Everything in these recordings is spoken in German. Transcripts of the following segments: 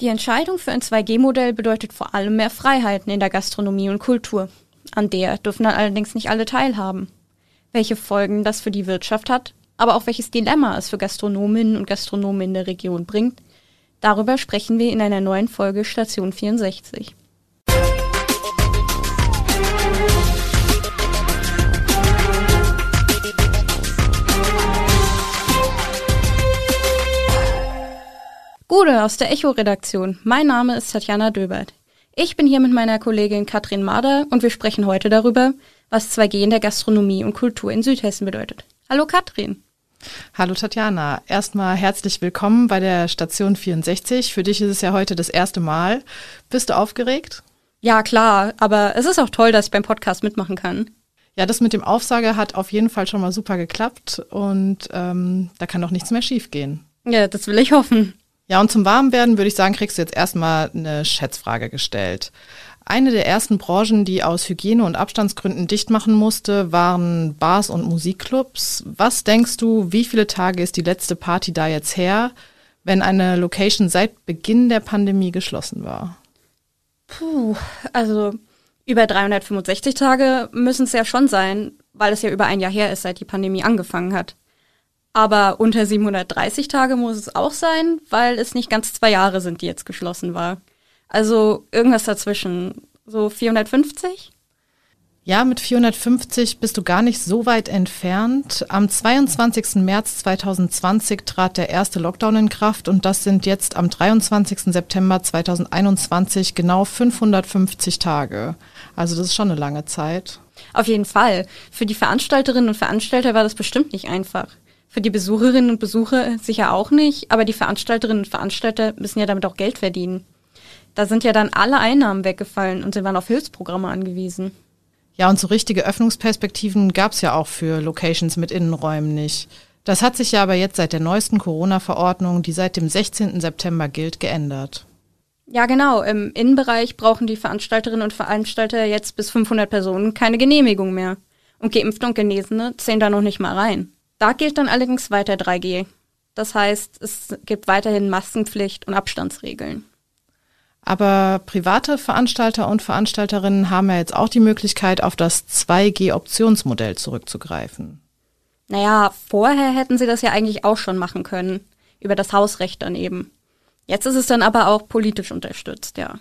Die Entscheidung für ein 2G-Modell bedeutet vor allem mehr Freiheiten in der Gastronomie und Kultur. An der dürfen dann allerdings nicht alle teilhaben. Welche Folgen das für die Wirtschaft hat, aber auch welches Dilemma es für Gastronominnen und Gastronomen in der Region bringt, darüber sprechen wir in einer neuen Folge Station 64. Gute aus der Echo-Redaktion. Mein Name ist Tatjana Döbert. Ich bin hier mit meiner Kollegin Katrin Mader und wir sprechen heute darüber, was 2G in der Gastronomie und Kultur in Südhessen bedeutet. Hallo Katrin. Hallo Tatjana. Erstmal herzlich willkommen bei der Station 64. Für dich ist es ja heute das erste Mal. Bist du aufgeregt? Ja, klar, aber es ist auch toll, dass ich beim Podcast mitmachen kann. Ja, das mit dem Aufsager hat auf jeden Fall schon mal super geklappt und ähm, da kann doch nichts mehr schiefgehen. Ja, das will ich hoffen. Ja, und zum Warmwerden würde ich sagen, kriegst du jetzt erstmal eine Schätzfrage gestellt. Eine der ersten Branchen, die aus Hygiene- und Abstandsgründen dicht machen musste, waren Bars und Musikclubs. Was denkst du, wie viele Tage ist die letzte Party da jetzt her, wenn eine Location seit Beginn der Pandemie geschlossen war? Puh, also über 365 Tage müssen es ja schon sein, weil es ja über ein Jahr her ist, seit die Pandemie angefangen hat. Aber unter 730 Tage muss es auch sein, weil es nicht ganz zwei Jahre sind, die jetzt geschlossen war. Also irgendwas dazwischen. So 450? Ja, mit 450 bist du gar nicht so weit entfernt. Am 22. März 2020 trat der erste Lockdown in Kraft und das sind jetzt am 23. September 2021 genau 550 Tage. Also das ist schon eine lange Zeit. Auf jeden Fall. Für die Veranstalterinnen und Veranstalter war das bestimmt nicht einfach. Für die Besucherinnen und Besucher sicher auch nicht, aber die Veranstalterinnen und Veranstalter müssen ja damit auch Geld verdienen. Da sind ja dann alle Einnahmen weggefallen und sie waren auf Hilfsprogramme angewiesen. Ja, und so richtige Öffnungsperspektiven gab es ja auch für Locations mit Innenräumen nicht. Das hat sich ja aber jetzt seit der neuesten Corona-Verordnung, die seit dem 16. September gilt, geändert. Ja, genau. Im Innenbereich brauchen die Veranstalterinnen und Veranstalter jetzt bis 500 Personen keine Genehmigung mehr. Und Geimpfte und Genesene zählen da noch nicht mal rein. Da gilt dann allerdings weiter 3G. Das heißt, es gibt weiterhin Maskenpflicht und Abstandsregeln. Aber private Veranstalter und Veranstalterinnen haben ja jetzt auch die Möglichkeit, auf das 2G-Optionsmodell zurückzugreifen. Naja, vorher hätten sie das ja eigentlich auch schon machen können. Über das Hausrecht dann eben. Jetzt ist es dann aber auch politisch unterstützt, ja.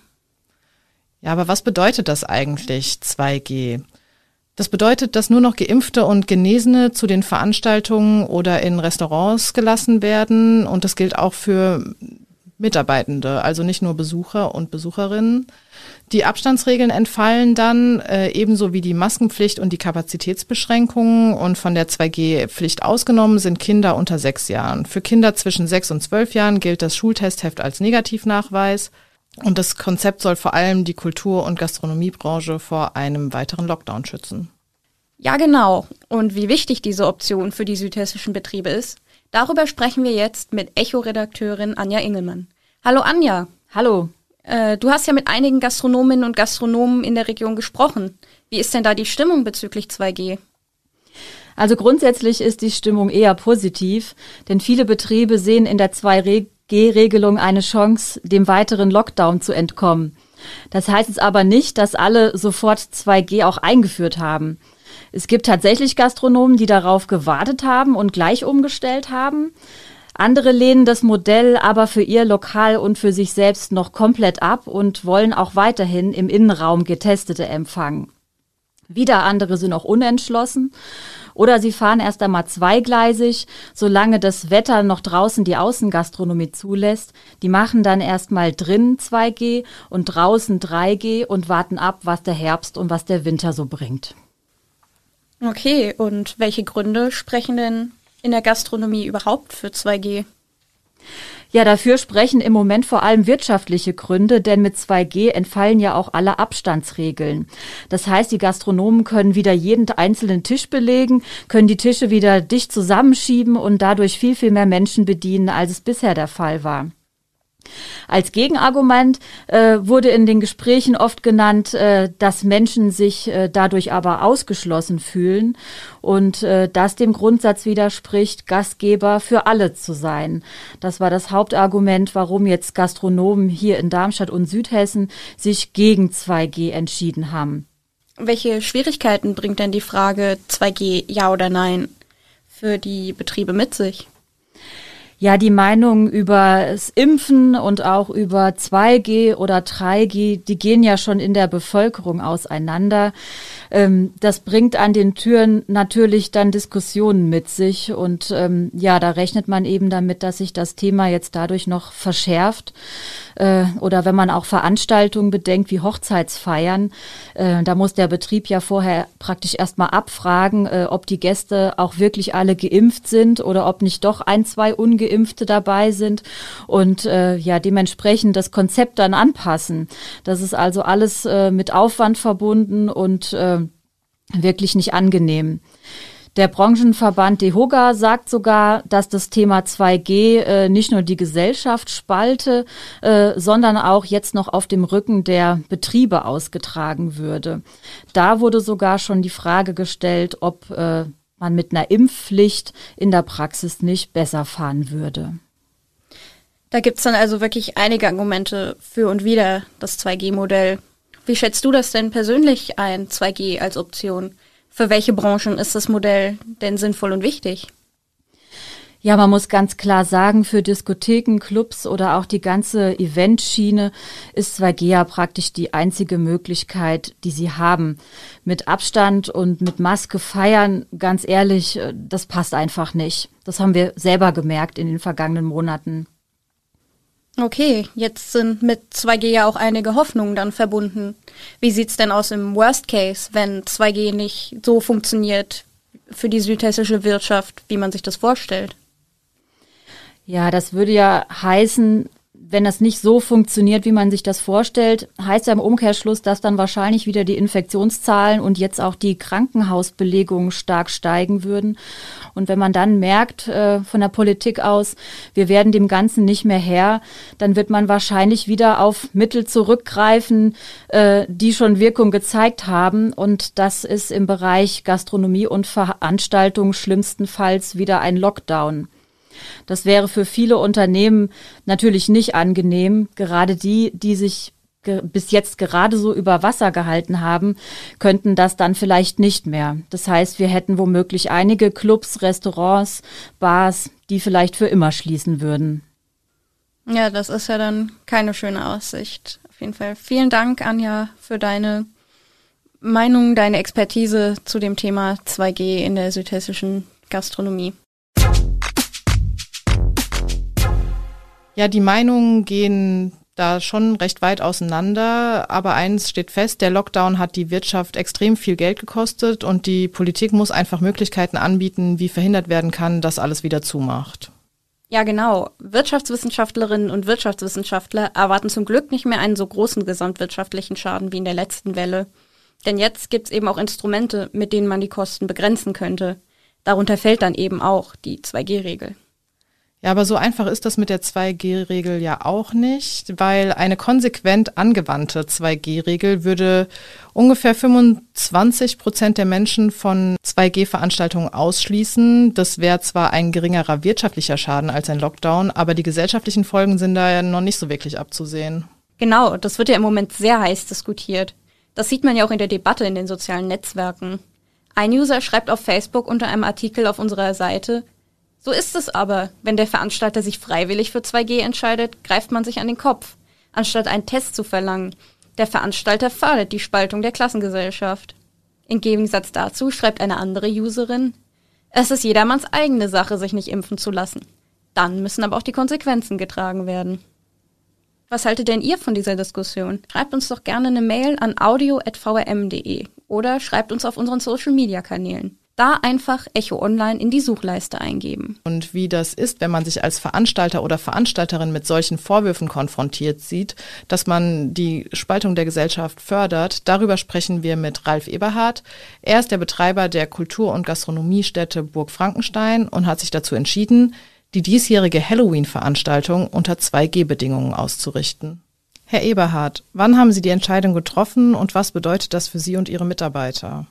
Ja, aber was bedeutet das eigentlich, 2G? Das bedeutet, dass nur noch Geimpfte und Genesene zu den Veranstaltungen oder in Restaurants gelassen werden. Und das gilt auch für Mitarbeitende, also nicht nur Besucher und Besucherinnen. Die Abstandsregeln entfallen dann, äh, ebenso wie die Maskenpflicht und die Kapazitätsbeschränkungen. Und von der 2G-Pflicht ausgenommen sind Kinder unter sechs Jahren. Für Kinder zwischen sechs und zwölf Jahren gilt das Schultestheft als Negativnachweis. Und das Konzept soll vor allem die Kultur- und Gastronomiebranche vor einem weiteren Lockdown schützen. Ja, genau. Und wie wichtig diese Option für die südhessischen Betriebe ist, darüber sprechen wir jetzt mit Echo-Redakteurin Anja Ingelmann. Hallo Anja. Hallo. Äh, du hast ja mit einigen Gastronominnen und Gastronomen in der Region gesprochen. Wie ist denn da die Stimmung bezüglich 2G? Also grundsätzlich ist die Stimmung eher positiv, denn viele Betriebe sehen in der 2G G-Regelung eine Chance, dem weiteren Lockdown zu entkommen. Das heißt es aber nicht, dass alle sofort 2G auch eingeführt haben. Es gibt tatsächlich Gastronomen, die darauf gewartet haben und gleich umgestellt haben. Andere lehnen das Modell aber für ihr Lokal und für sich selbst noch komplett ab und wollen auch weiterhin im Innenraum Getestete empfangen. Wieder andere sind auch unentschlossen oder sie fahren erst einmal zweigleisig, solange das Wetter noch draußen die Außengastronomie zulässt. Die machen dann erstmal drin 2G und draußen 3G und warten ab, was der Herbst und was der Winter so bringt. Okay, und welche Gründe sprechen denn in der Gastronomie überhaupt für 2G? Ja, dafür sprechen im Moment vor allem wirtschaftliche Gründe, denn mit 2G entfallen ja auch alle Abstandsregeln. Das heißt, die Gastronomen können wieder jeden einzelnen Tisch belegen, können die Tische wieder dicht zusammenschieben und dadurch viel, viel mehr Menschen bedienen, als es bisher der Fall war. Als Gegenargument äh, wurde in den Gesprächen oft genannt, äh, dass Menschen sich äh, dadurch aber ausgeschlossen fühlen und äh, das dem Grundsatz widerspricht, Gastgeber für alle zu sein. Das war das Hauptargument, warum jetzt Gastronomen hier in Darmstadt und Südhessen sich gegen 2G entschieden haben. Welche Schwierigkeiten bringt denn die Frage 2G ja oder nein für die Betriebe mit sich? Ja, die Meinungen über das Impfen und auch über 2G oder 3G, die gehen ja schon in der Bevölkerung auseinander. Ähm, das bringt an den Türen natürlich dann Diskussionen mit sich und ähm, ja, da rechnet man eben damit, dass sich das Thema jetzt dadurch noch verschärft. Äh, oder wenn man auch Veranstaltungen bedenkt wie Hochzeitsfeiern, äh, da muss der Betrieb ja vorher praktisch erstmal abfragen, äh, ob die Gäste auch wirklich alle geimpft sind oder ob nicht doch ein, zwei Ungeimpfte dabei sind und äh, ja dementsprechend das Konzept dann anpassen. Das ist also alles äh, mit Aufwand verbunden und äh, wirklich nicht angenehm. Der Branchenverband DEHOGA sagt sogar, dass das Thema 2G äh, nicht nur die Gesellschaft spalte, äh, sondern auch jetzt noch auf dem Rücken der Betriebe ausgetragen würde. Da wurde sogar schon die Frage gestellt, ob äh, man mit einer Impfpflicht in der Praxis nicht besser fahren würde. Da gibt's dann also wirklich einige Argumente für und wider das 2G-Modell. Wie schätzt du das denn persönlich ein, 2G als Option? Für welche Branchen ist das Modell denn sinnvoll und wichtig? Ja, man muss ganz klar sagen, für Diskotheken, Clubs oder auch die ganze Eventschiene ist 2G ja praktisch die einzige Möglichkeit, die sie haben. Mit Abstand und mit Maske feiern, ganz ehrlich, äh, das passt einfach nicht. Das haben wir selber gemerkt in den vergangenen Monaten. Okay, jetzt sind mit 2G ja auch einige Hoffnungen dann verbunden. Wie sieht's denn aus im Worst Case, wenn 2G nicht so funktioniert für die südhessische Wirtschaft, wie man sich das vorstellt? Ja, das würde ja heißen, wenn das nicht so funktioniert, wie man sich das vorstellt, heißt ja im Umkehrschluss, dass dann wahrscheinlich wieder die Infektionszahlen und jetzt auch die Krankenhausbelegungen stark steigen würden. Und wenn man dann merkt äh, von der Politik aus, wir werden dem Ganzen nicht mehr Herr, dann wird man wahrscheinlich wieder auf Mittel zurückgreifen, äh, die schon Wirkung gezeigt haben. Und das ist im Bereich Gastronomie und Veranstaltung schlimmstenfalls wieder ein Lockdown. Das wäre für viele Unternehmen natürlich nicht angenehm, gerade die, die sich bis jetzt gerade so über Wasser gehalten haben, könnten das dann vielleicht nicht mehr. Das heißt, wir hätten womöglich einige Clubs, Restaurants, Bars, die vielleicht für immer schließen würden. Ja, das ist ja dann keine schöne Aussicht. Auf jeden Fall vielen Dank, Anja, für deine Meinung, deine Expertise zu dem Thema 2G in der südhessischen Gastronomie. Ja, die Meinungen gehen da schon recht weit auseinander. Aber eins steht fest, der Lockdown hat die Wirtschaft extrem viel Geld gekostet und die Politik muss einfach Möglichkeiten anbieten, wie verhindert werden kann, dass alles wieder zumacht. Ja, genau. Wirtschaftswissenschaftlerinnen und Wirtschaftswissenschaftler erwarten zum Glück nicht mehr einen so großen gesamtwirtschaftlichen Schaden wie in der letzten Welle. Denn jetzt gibt's eben auch Instrumente, mit denen man die Kosten begrenzen könnte. Darunter fällt dann eben auch die 2G-Regel. Ja, aber so einfach ist das mit der 2G-Regel ja auch nicht, weil eine konsequent angewandte 2G-Regel würde ungefähr 25 Prozent der Menschen von 2G-Veranstaltungen ausschließen. Das wäre zwar ein geringerer wirtschaftlicher Schaden als ein Lockdown, aber die gesellschaftlichen Folgen sind da ja noch nicht so wirklich abzusehen. Genau, das wird ja im Moment sehr heiß diskutiert. Das sieht man ja auch in der Debatte in den sozialen Netzwerken. Ein User schreibt auf Facebook unter einem Artikel auf unserer Seite, so ist es aber. Wenn der Veranstalter sich freiwillig für 2G entscheidet, greift man sich an den Kopf, anstatt einen Test zu verlangen. Der Veranstalter fördert die Spaltung der Klassengesellschaft. Im Gegensatz dazu schreibt eine andere Userin, es ist jedermanns eigene Sache, sich nicht impfen zu lassen. Dann müssen aber auch die Konsequenzen getragen werden. Was haltet denn ihr von dieser Diskussion? Schreibt uns doch gerne eine Mail an audio.vrm.de oder schreibt uns auf unseren Social Media Kanälen da einfach Echo Online in die Suchleiste eingeben. Und wie das ist, wenn man sich als Veranstalter oder Veranstalterin mit solchen Vorwürfen konfrontiert sieht, dass man die Spaltung der Gesellschaft fördert, darüber sprechen wir mit Ralf Eberhardt. Er ist der Betreiber der Kultur- und Gastronomiestätte Burg Frankenstein und hat sich dazu entschieden, die diesjährige Halloween-Veranstaltung unter 2G-Bedingungen auszurichten. Herr Eberhard, wann haben Sie die Entscheidung getroffen und was bedeutet das für Sie und Ihre Mitarbeiter?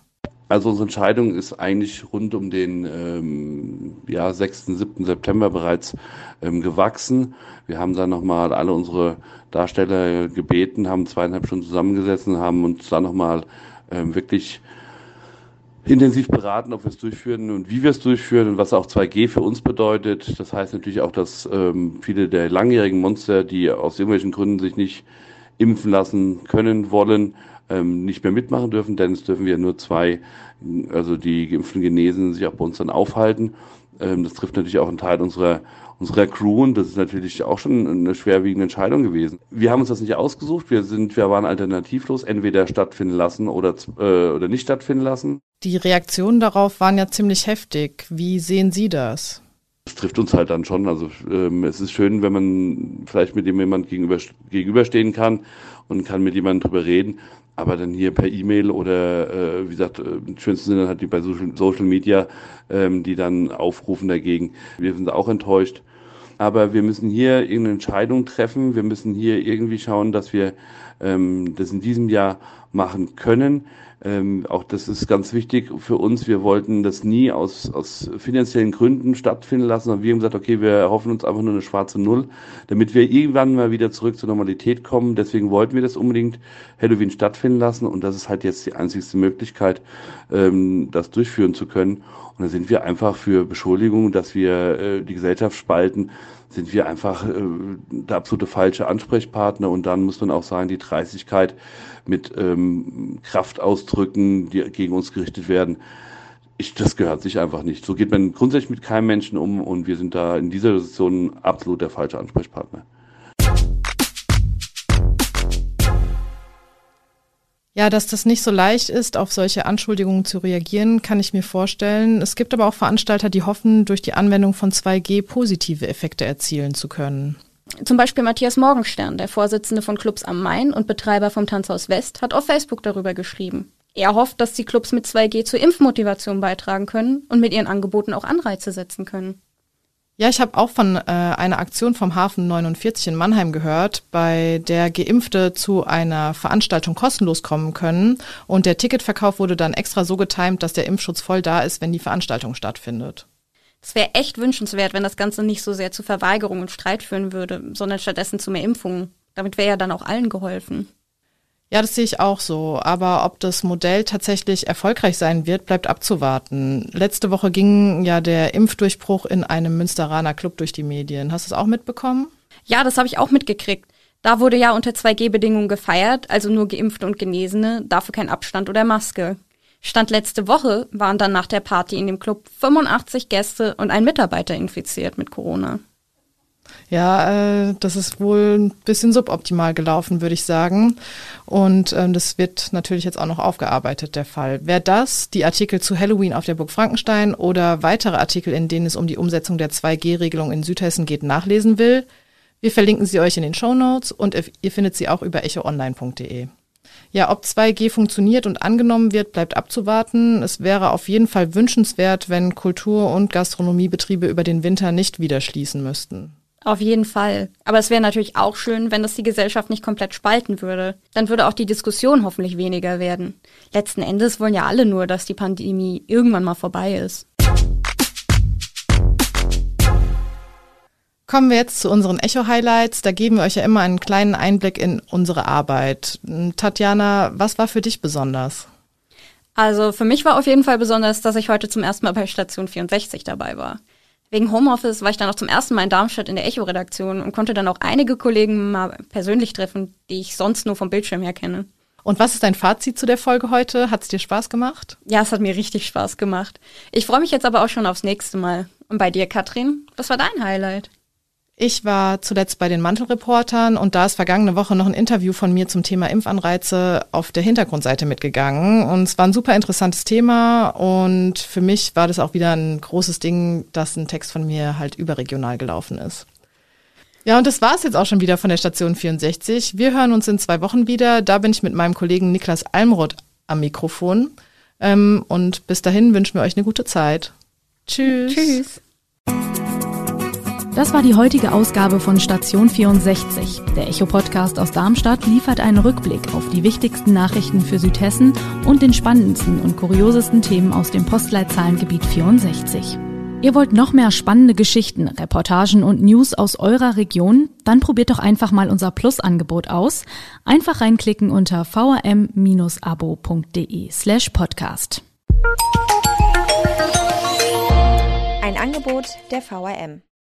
Also unsere Entscheidung ist eigentlich rund um den ähm, ja, 6., 7. September bereits ähm, gewachsen. Wir haben dann nochmal alle unsere Darsteller gebeten, haben zweieinhalb Stunden zusammengesessen, haben uns dann nochmal ähm, wirklich intensiv beraten, ob wir es durchführen und wie wir es durchführen und was auch 2G für uns bedeutet. Das heißt natürlich auch, dass ähm, viele der langjährigen Monster, die aus irgendwelchen Gründen sich nicht impfen lassen können, wollen, ähm, nicht mehr mitmachen dürfen, denn es dürfen wir nur zwei, also die geimpften Genesen, sich auch bei uns dann aufhalten. Ähm, das trifft natürlich auch einen Teil unserer unserer Crew und das ist natürlich auch schon eine schwerwiegende Entscheidung gewesen. Wir haben uns das nicht ausgesucht, wir sind, wir waren alternativlos, entweder stattfinden lassen oder, äh, oder nicht stattfinden lassen. Die Reaktionen darauf waren ja ziemlich heftig. Wie sehen Sie das? Das trifft uns halt dann schon. Also ähm, es ist schön, wenn man vielleicht mit dem jemand gegenüber, gegenüberstehen kann und kann mit jemandem drüber reden. Aber dann hier per E-Mail oder äh, wie gesagt, äh, im schönsten Sinne hat die bei Social, Social Media, ähm, die dann aufrufen dagegen. Wir sind auch enttäuscht. Aber wir müssen hier irgendeine Entscheidung treffen. Wir müssen hier irgendwie schauen, dass wir ähm, das in diesem Jahr machen können. Ähm, auch das ist ganz wichtig für uns. Wir wollten das nie aus, aus finanziellen Gründen stattfinden lassen, wir haben gesagt, okay, wir erhoffen uns einfach nur eine schwarze Null, damit wir irgendwann mal wieder zurück zur Normalität kommen. Deswegen wollten wir das unbedingt Halloween stattfinden lassen und das ist halt jetzt die einzigste Möglichkeit, ähm, das durchführen zu können. Und da sind wir einfach für Beschuldigungen, dass wir äh, die Gesellschaft spalten, sind wir einfach äh, der absolute falsche Ansprechpartner. Und dann muss man auch sagen, die Dreistigkeit mit ähm, Kraftausdrücken, die gegen uns gerichtet werden, ich, das gehört sich einfach nicht. So geht man grundsätzlich mit keinem Menschen um und wir sind da in dieser Situation absolut der falsche Ansprechpartner. Ja, dass das nicht so leicht ist, auf solche Anschuldigungen zu reagieren, kann ich mir vorstellen. Es gibt aber auch Veranstalter, die hoffen, durch die Anwendung von 2G positive Effekte erzielen zu können. Zum Beispiel Matthias Morgenstern, der Vorsitzende von Clubs am Main und Betreiber vom Tanzhaus West, hat auf Facebook darüber geschrieben. Er hofft, dass die Clubs mit 2G zur Impfmotivation beitragen können und mit ihren Angeboten auch Anreize setzen können. Ja, ich habe auch von äh, einer Aktion vom Hafen 49 in Mannheim gehört, bei der Geimpfte zu einer Veranstaltung kostenlos kommen können und der Ticketverkauf wurde dann extra so getimt, dass der Impfschutz voll da ist, wenn die Veranstaltung stattfindet. Es wäre echt wünschenswert, wenn das Ganze nicht so sehr zu Verweigerung und Streit führen würde, sondern stattdessen zu mehr Impfungen. Damit wäre ja dann auch allen geholfen. Ja, das sehe ich auch so. Aber ob das Modell tatsächlich erfolgreich sein wird, bleibt abzuwarten. Letzte Woche ging ja der Impfdurchbruch in einem Münsteraner Club durch die Medien. Hast du es auch mitbekommen? Ja, das habe ich auch mitgekriegt. Da wurde ja unter 2G-Bedingungen gefeiert, also nur Geimpfte und Genesene, dafür kein Abstand oder Maske. Stand letzte Woche waren dann nach der Party in dem Club 85 Gäste und ein Mitarbeiter infiziert mit Corona. Ja, äh, das ist wohl ein bisschen suboptimal gelaufen, würde ich sagen. Und ähm, das wird natürlich jetzt auch noch aufgearbeitet, der Fall. Wer das, die Artikel zu Halloween auf der Burg Frankenstein oder weitere Artikel, in denen es um die Umsetzung der 2G-Regelung in Südhessen geht, nachlesen will, wir verlinken sie euch in den Show Notes und ihr findet sie auch über echoonline.de. Ja, ob 2G funktioniert und angenommen wird, bleibt abzuwarten. Es wäre auf jeden Fall wünschenswert, wenn Kultur- und Gastronomiebetriebe über den Winter nicht wieder schließen müssten. Auf jeden Fall. Aber es wäre natürlich auch schön, wenn das die Gesellschaft nicht komplett spalten würde. Dann würde auch die Diskussion hoffentlich weniger werden. Letzten Endes wollen ja alle nur, dass die Pandemie irgendwann mal vorbei ist. Kommen wir jetzt zu unseren Echo-Highlights. Da geben wir euch ja immer einen kleinen Einblick in unsere Arbeit. Tatjana, was war für dich besonders? Also für mich war auf jeden Fall besonders, dass ich heute zum ersten Mal bei Station 64 dabei war. Wegen Homeoffice war ich dann auch zum ersten Mal in Darmstadt in der Echo-Redaktion und konnte dann auch einige Kollegen mal persönlich treffen, die ich sonst nur vom Bildschirm her kenne. Und was ist dein Fazit zu der Folge heute? Hat es dir Spaß gemacht? Ja, es hat mir richtig Spaß gemacht. Ich freue mich jetzt aber auch schon aufs nächste Mal. Und bei dir, Katrin, was war dein Highlight? Ich war zuletzt bei den Mantelreportern und da ist vergangene Woche noch ein Interview von mir zum Thema Impfanreize auf der Hintergrundseite mitgegangen. Und es war ein super interessantes Thema und für mich war das auch wieder ein großes Ding, dass ein Text von mir halt überregional gelaufen ist. Ja, und das war's jetzt auch schon wieder von der Station 64. Wir hören uns in zwei Wochen wieder. Da bin ich mit meinem Kollegen Niklas Almroth am Mikrofon. Ähm, und bis dahin wünschen wir euch eine gute Zeit. Tschüss. Tschüss. Das war die heutige Ausgabe von Station 64. Der Echo-Podcast aus Darmstadt liefert einen Rückblick auf die wichtigsten Nachrichten für Südhessen und den spannendsten und kuriosesten Themen aus dem Postleitzahlengebiet 64. Ihr wollt noch mehr spannende Geschichten, Reportagen und News aus eurer Region? Dann probiert doch einfach mal unser Plus-Angebot aus. Einfach reinklicken unter vrm-abo.de slash podcast. Ein Angebot der VRM.